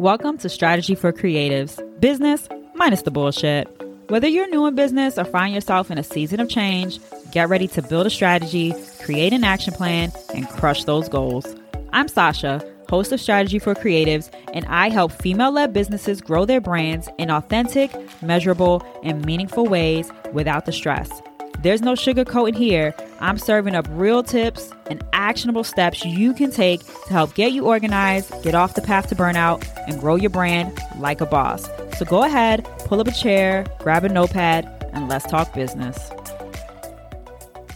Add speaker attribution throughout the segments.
Speaker 1: Welcome to Strategy for Creatives Business minus the bullshit. Whether you're new in business or find yourself in a season of change, get ready to build a strategy, create an action plan, and crush those goals. I'm Sasha, host of Strategy for Creatives, and I help female led businesses grow their brands in authentic, measurable, and meaningful ways without the stress. There's no sugarcoating here. I'm serving up real tips and actionable steps you can take to help get you organized, get off the path to burnout, and grow your brand like a boss. So go ahead, pull up a chair, grab a notepad, and let's talk business.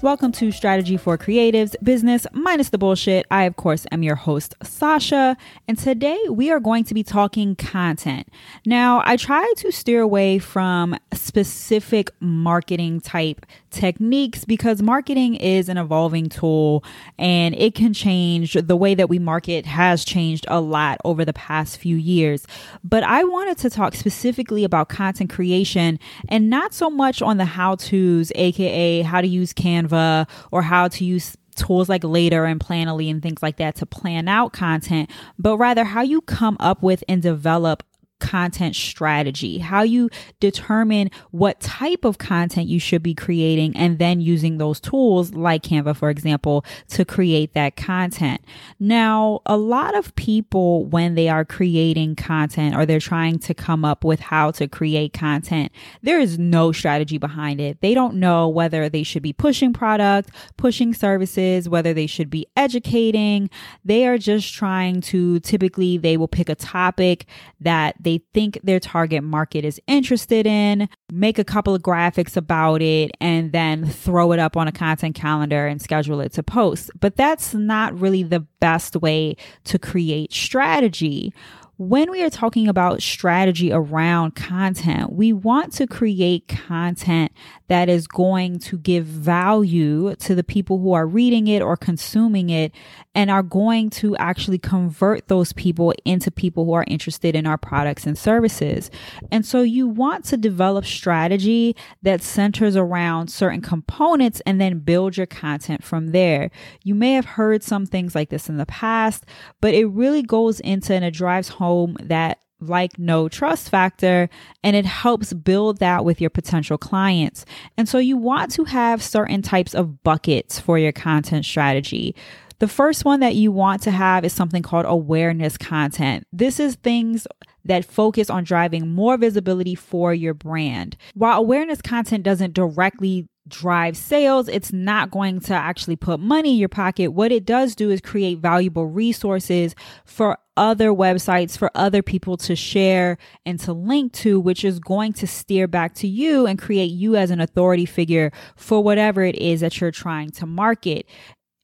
Speaker 1: Welcome to Strategy for Creatives, business minus the bullshit. I, of course, am your host, Sasha, and today we are going to be talking content. Now, I try to steer away from specific marketing type techniques because marketing is an evolving tool and it can change. The way that we market has changed a lot over the past few years. But I wanted to talk specifically about content creation and not so much on the how to's, aka how to use Canva Canva or how to use tools like Later and Planoly and things like that to plan out content, but rather how you come up with and develop content strategy, how you determine what type of content you should be creating, and then using those tools like Canva, for example, to create that content. Now, a lot of people, when they are creating content or they're trying to come up with how to create content, there is no strategy behind it. They don't know whether they should be pushing product, pushing services, whether they should be educating. They are just trying to typically, they will pick a topic that they think their target market is interested in, make a couple of graphics about it, and then throw it up on a content calendar and schedule it to post. But that's not really the best way to create strategy when we are talking about strategy around content, we want to create content that is going to give value to the people who are reading it or consuming it and are going to actually convert those people into people who are interested in our products and services. And so you want to develop strategy that centers around certain components and then build your content from there. You may have heard some things like this in the past, but it really goes into and it drives home home that like know trust factor and it helps build that with your potential clients. And so you want to have certain types of buckets for your content strategy. The first one that you want to have is something called awareness content. This is things that focus on driving more visibility for your brand. While awareness content doesn't directly drive sales. It's not going to actually put money in your pocket. What it does do is create valuable resources for other websites, for other people to share and to link to, which is going to steer back to you and create you as an authority figure for whatever it is that you're trying to market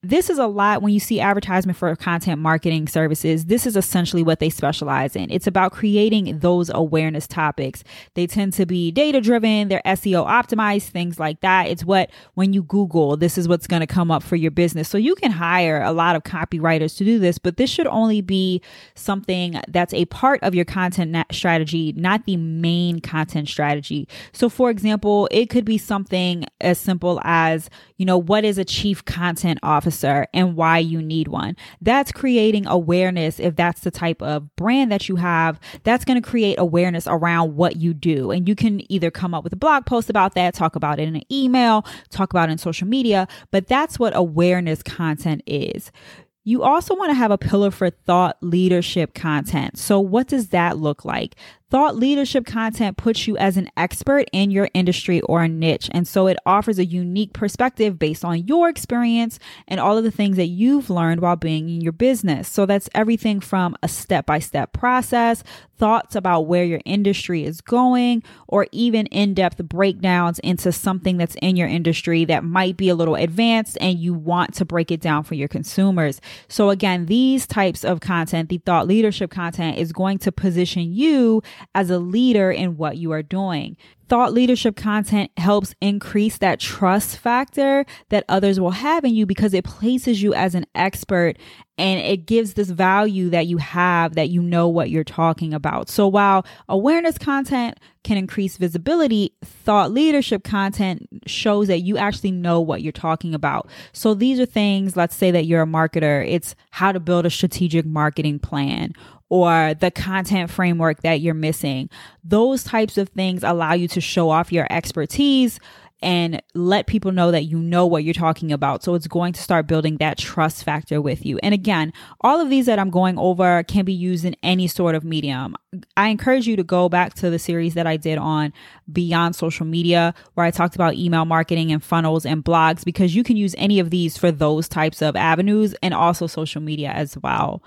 Speaker 1: this is a lot when you see advertisement for content marketing services. This is essentially what they specialize in. It's about creating those awareness topics. They tend to be data driven, they're SEO optimized, things like that. It's what, when you Google, this is what's going to come up for your business. So you can hire a lot of copywriters to do this, but this should only be something that's a part of your content strategy, not the main content strategy. So, for example, it could be something as simple as, you know, what is a chief content officer? Officer and why you need one. That's creating awareness. If that's the type of brand that you have, that's going to create awareness around what you do. And you can either come up with a blog post about that, talk about it in an email, talk about it in social media, but that's what awareness content is. You also want to have a pillar for thought leadership content. So, what does that look like? Thought leadership content puts you as an expert in your industry or niche. And so it offers a unique perspective based on your experience and all of the things that you've learned while being in your business. So that's everything from a step by step process, thoughts about where your industry is going, or even in depth breakdowns into something that's in your industry that might be a little advanced and you want to break it down for your consumers. So again, these types of content, the thought leadership content is going to position you as a leader in what you are doing. thought leadership content helps increase that trust factor that others will have in you because it places you as an expert and it gives this value that you have that you know what you're talking about. So while awareness content can increase visibility, thought leadership content shows that you actually know what you're talking about. So these are things, let's say that you're a marketer, it's how to build a strategic marketing plan or the content framework that you're missing. Those types of things allow you to show off your expertise and let people know that you know what you're talking about. So it's going to start building that trust factor with you. And again, all of these that I'm going over can be used in any sort of medium. I encourage you to go back to the series that I did on beyond social media, where I talked about email marketing and funnels and blogs, because you can use any of these for those types of avenues and also social media as well.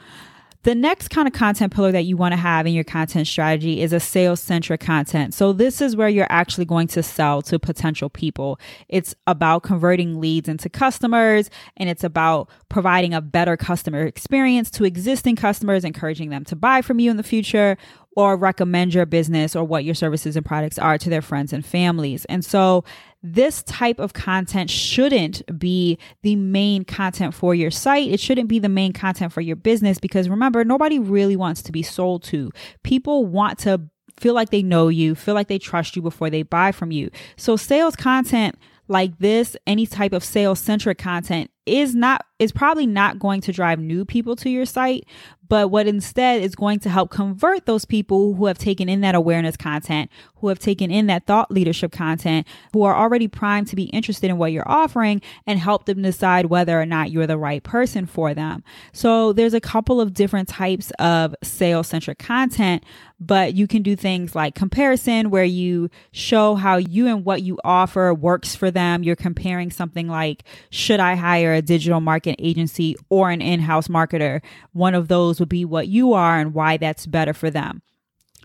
Speaker 1: The next kind of content pillar that you want to have in your content strategy is a sales centric content. So, this is where you're actually going to sell to potential people. It's about converting leads into customers and it's about providing a better customer experience to existing customers, encouraging them to buy from you in the future or recommend your business or what your services and products are to their friends and families. And so, this type of content shouldn't be the main content for your site. It shouldn't be the main content for your business because remember, nobody really wants to be sold to. People want to feel like they know you, feel like they trust you before they buy from you. So, sales content like this, any type of sales centric content is not is probably not going to drive new people to your site but what instead is going to help convert those people who have taken in that awareness content, who have taken in that thought leadership content, who are already primed to be interested in what you're offering and help them decide whether or not you're the right person for them. So there's a couple of different types of sales centric content, but you can do things like comparison where you show how you and what you offer works for them. You're comparing something like, should I hire a digital marketing agency or an in-house marketer? One of those would be what you are and why that's better for them.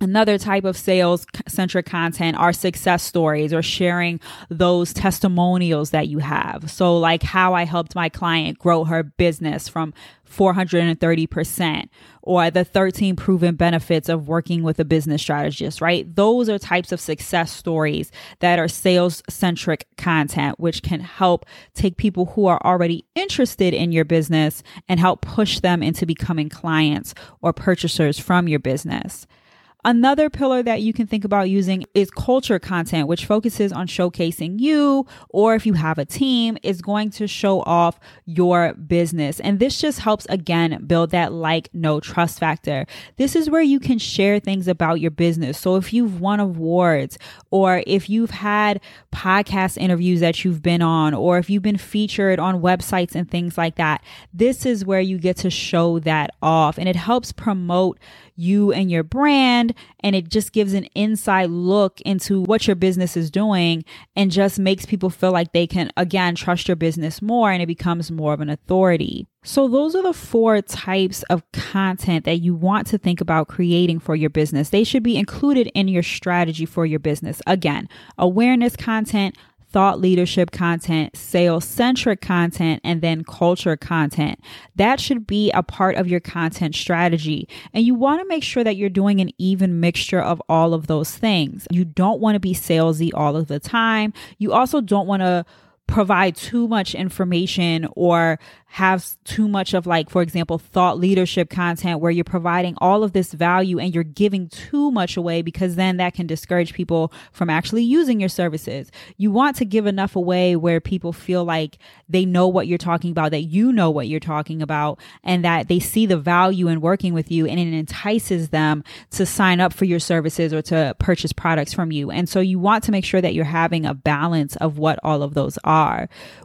Speaker 1: Another type of sales centric content are success stories or sharing those testimonials that you have. So, like how I helped my client grow her business from 430%, or the 13 proven benefits of working with a business strategist, right? Those are types of success stories that are sales centric content, which can help take people who are already interested in your business and help push them into becoming clients or purchasers from your business. Another pillar that you can think about using is culture content, which focuses on showcasing you, or if you have a team, is going to show off your business. And this just helps again build that like, know trust factor. This is where you can share things about your business. So if you've won awards, or if you've had podcast interviews that you've been on, or if you've been featured on websites and things like that, this is where you get to show that off. And it helps promote you and your brand. And it just gives an inside look into what your business is doing and just makes people feel like they can, again, trust your business more and it becomes more of an authority. So, those are the four types of content that you want to think about creating for your business. They should be included in your strategy for your business. Again, awareness content, thought leadership content, sales centric content, and then culture content. That should be a part of your content strategy. And you want to make sure that you're doing an even mixture of all of those things. You don't want to be salesy all of the time. You also don't want to provide too much information or have too much of like for example thought leadership content where you're providing all of this value and you're giving too much away because then that can discourage people from actually using your services. You want to give enough away where people feel like they know what you're talking about that you know what you're talking about and that they see the value in working with you and it entices them to sign up for your services or to purchase products from you. And so you want to make sure that you're having a balance of what all of those are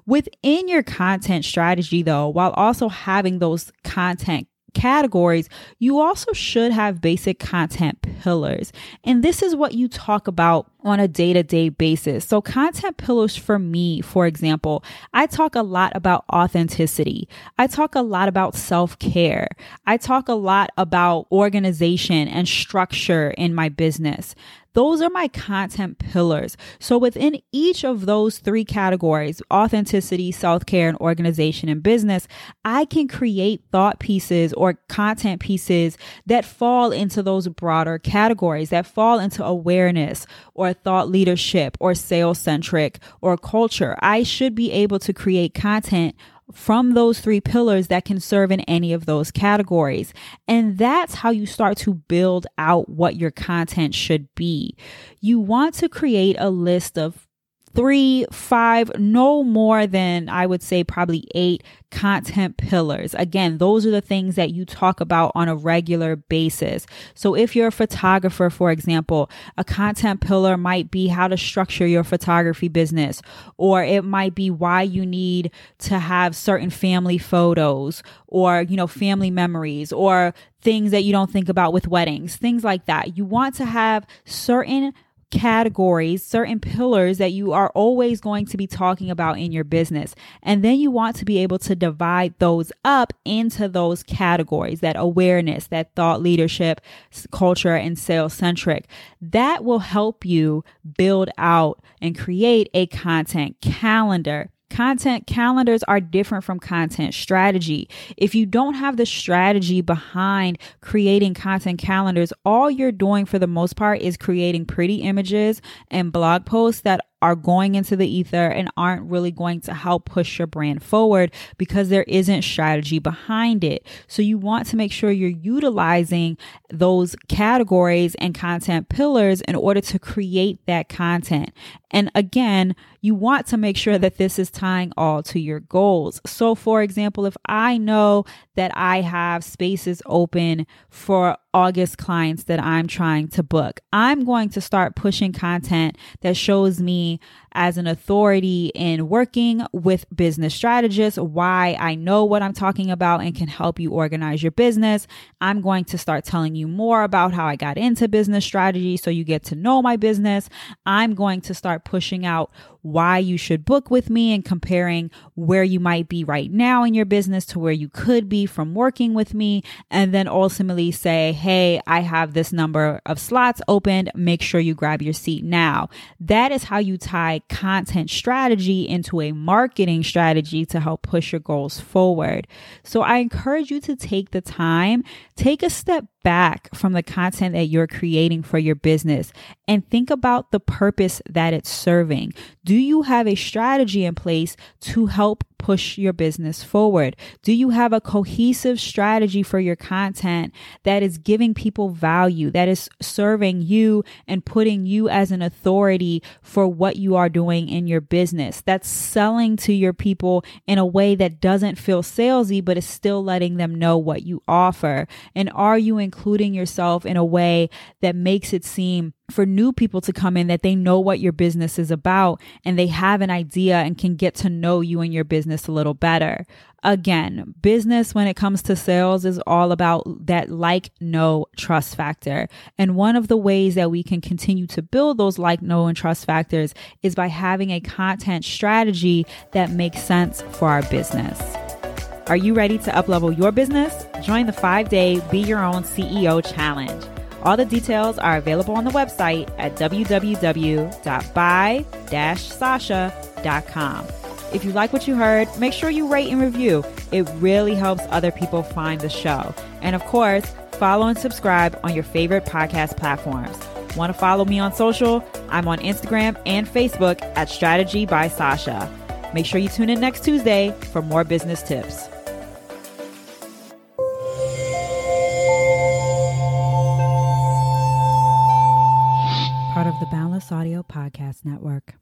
Speaker 1: within your content strategy though though, while also having those content categories, you also should have basic content pillars. And this is what you talk about on a day to day basis. So, content pillars for me, for example, I talk a lot about authenticity. I talk a lot about self care. I talk a lot about organization and structure in my business. Those are my content pillars. So within each of those three categories, authenticity, self care, and organization and business, I can create thought pieces or content pieces that fall into those broader categories, that fall into awareness or thought leadership or sales centric or culture. I should be able to create content from those three pillars that can serve in any of those categories. And that's how you start to build out what your content should be. You want to create a list of three, five, no more than I would say probably eight content pillars. Again, those are the things that you talk about on a regular basis. So if you're a photographer, for example, a content pillar might be how to structure your photography business, or it might be why you need to have certain family photos or, you know, family memories or things that you don't think about with weddings, things like that. You want to have certain categories, certain pillars that you are always going to be talking about in your business. And then you want to be able to divide those up into those categories that awareness, that thought leadership, culture, and sales centric. That will help you build out and create a content calendar Content calendars are different from content strategy. If you don't have the strategy behind creating content calendars, all you're doing for the most part is creating pretty images and blog posts that are going into the ether and aren't really going to help push your brand forward because there isn't strategy behind it. So you want to make sure you're utilizing those categories and content pillars in order to create that content. And again, you want to make sure that this is tying all to your goals. So, for example, if I know that I have spaces open for August clients that I'm trying to book. I'm going to start pushing content that shows me as an authority in working with business strategists, why I know what I'm talking about and can help you organize your business. I'm going to start telling you more about how I got into business strategy so you get to know my business. I'm going to start pushing out why you should book with me and comparing where you might be right now in your business to where you could be from working with me. And then ultimately say, hey, I have this number of slots opened. Make sure you grab your seat now. That is how you tie content strategy into a marketing strategy to help push your goals forward. So I encourage you to take the time, take a step back from the content that you're creating for your business and think about the purpose that it's serving. Do you have a strategy in place to help push your business forward? Do you have a cohesive strategy for your content that is giving people value, that is serving you and putting you as an authority for what you are doing in your business? That's selling to your people in a way that doesn't feel salesy, but is still letting them know what you offer. And are you including yourself in a way that makes it seem for new people to come in that they know what your business is about and they have an idea and can get to know you and your business a little better. Again, business when it comes to sales is all about that like, know, trust factor. And one of the ways that we can continue to build those like, know, and trust factors is by having a content strategy that makes sense for our business. Are you ready to uplevel your business? Join the five day Be Your Own CEO Challenge. All the details are available on the website at www.by-sasha.com. If you like what you heard, make sure you rate and review. It really helps other people find the show. And of course, follow and subscribe on your favorite podcast platforms. Want to follow me on social? I'm on Instagram and Facebook at Strategy by Sasha. Make sure you tune in next Tuesday for more business tips. Podcast Network.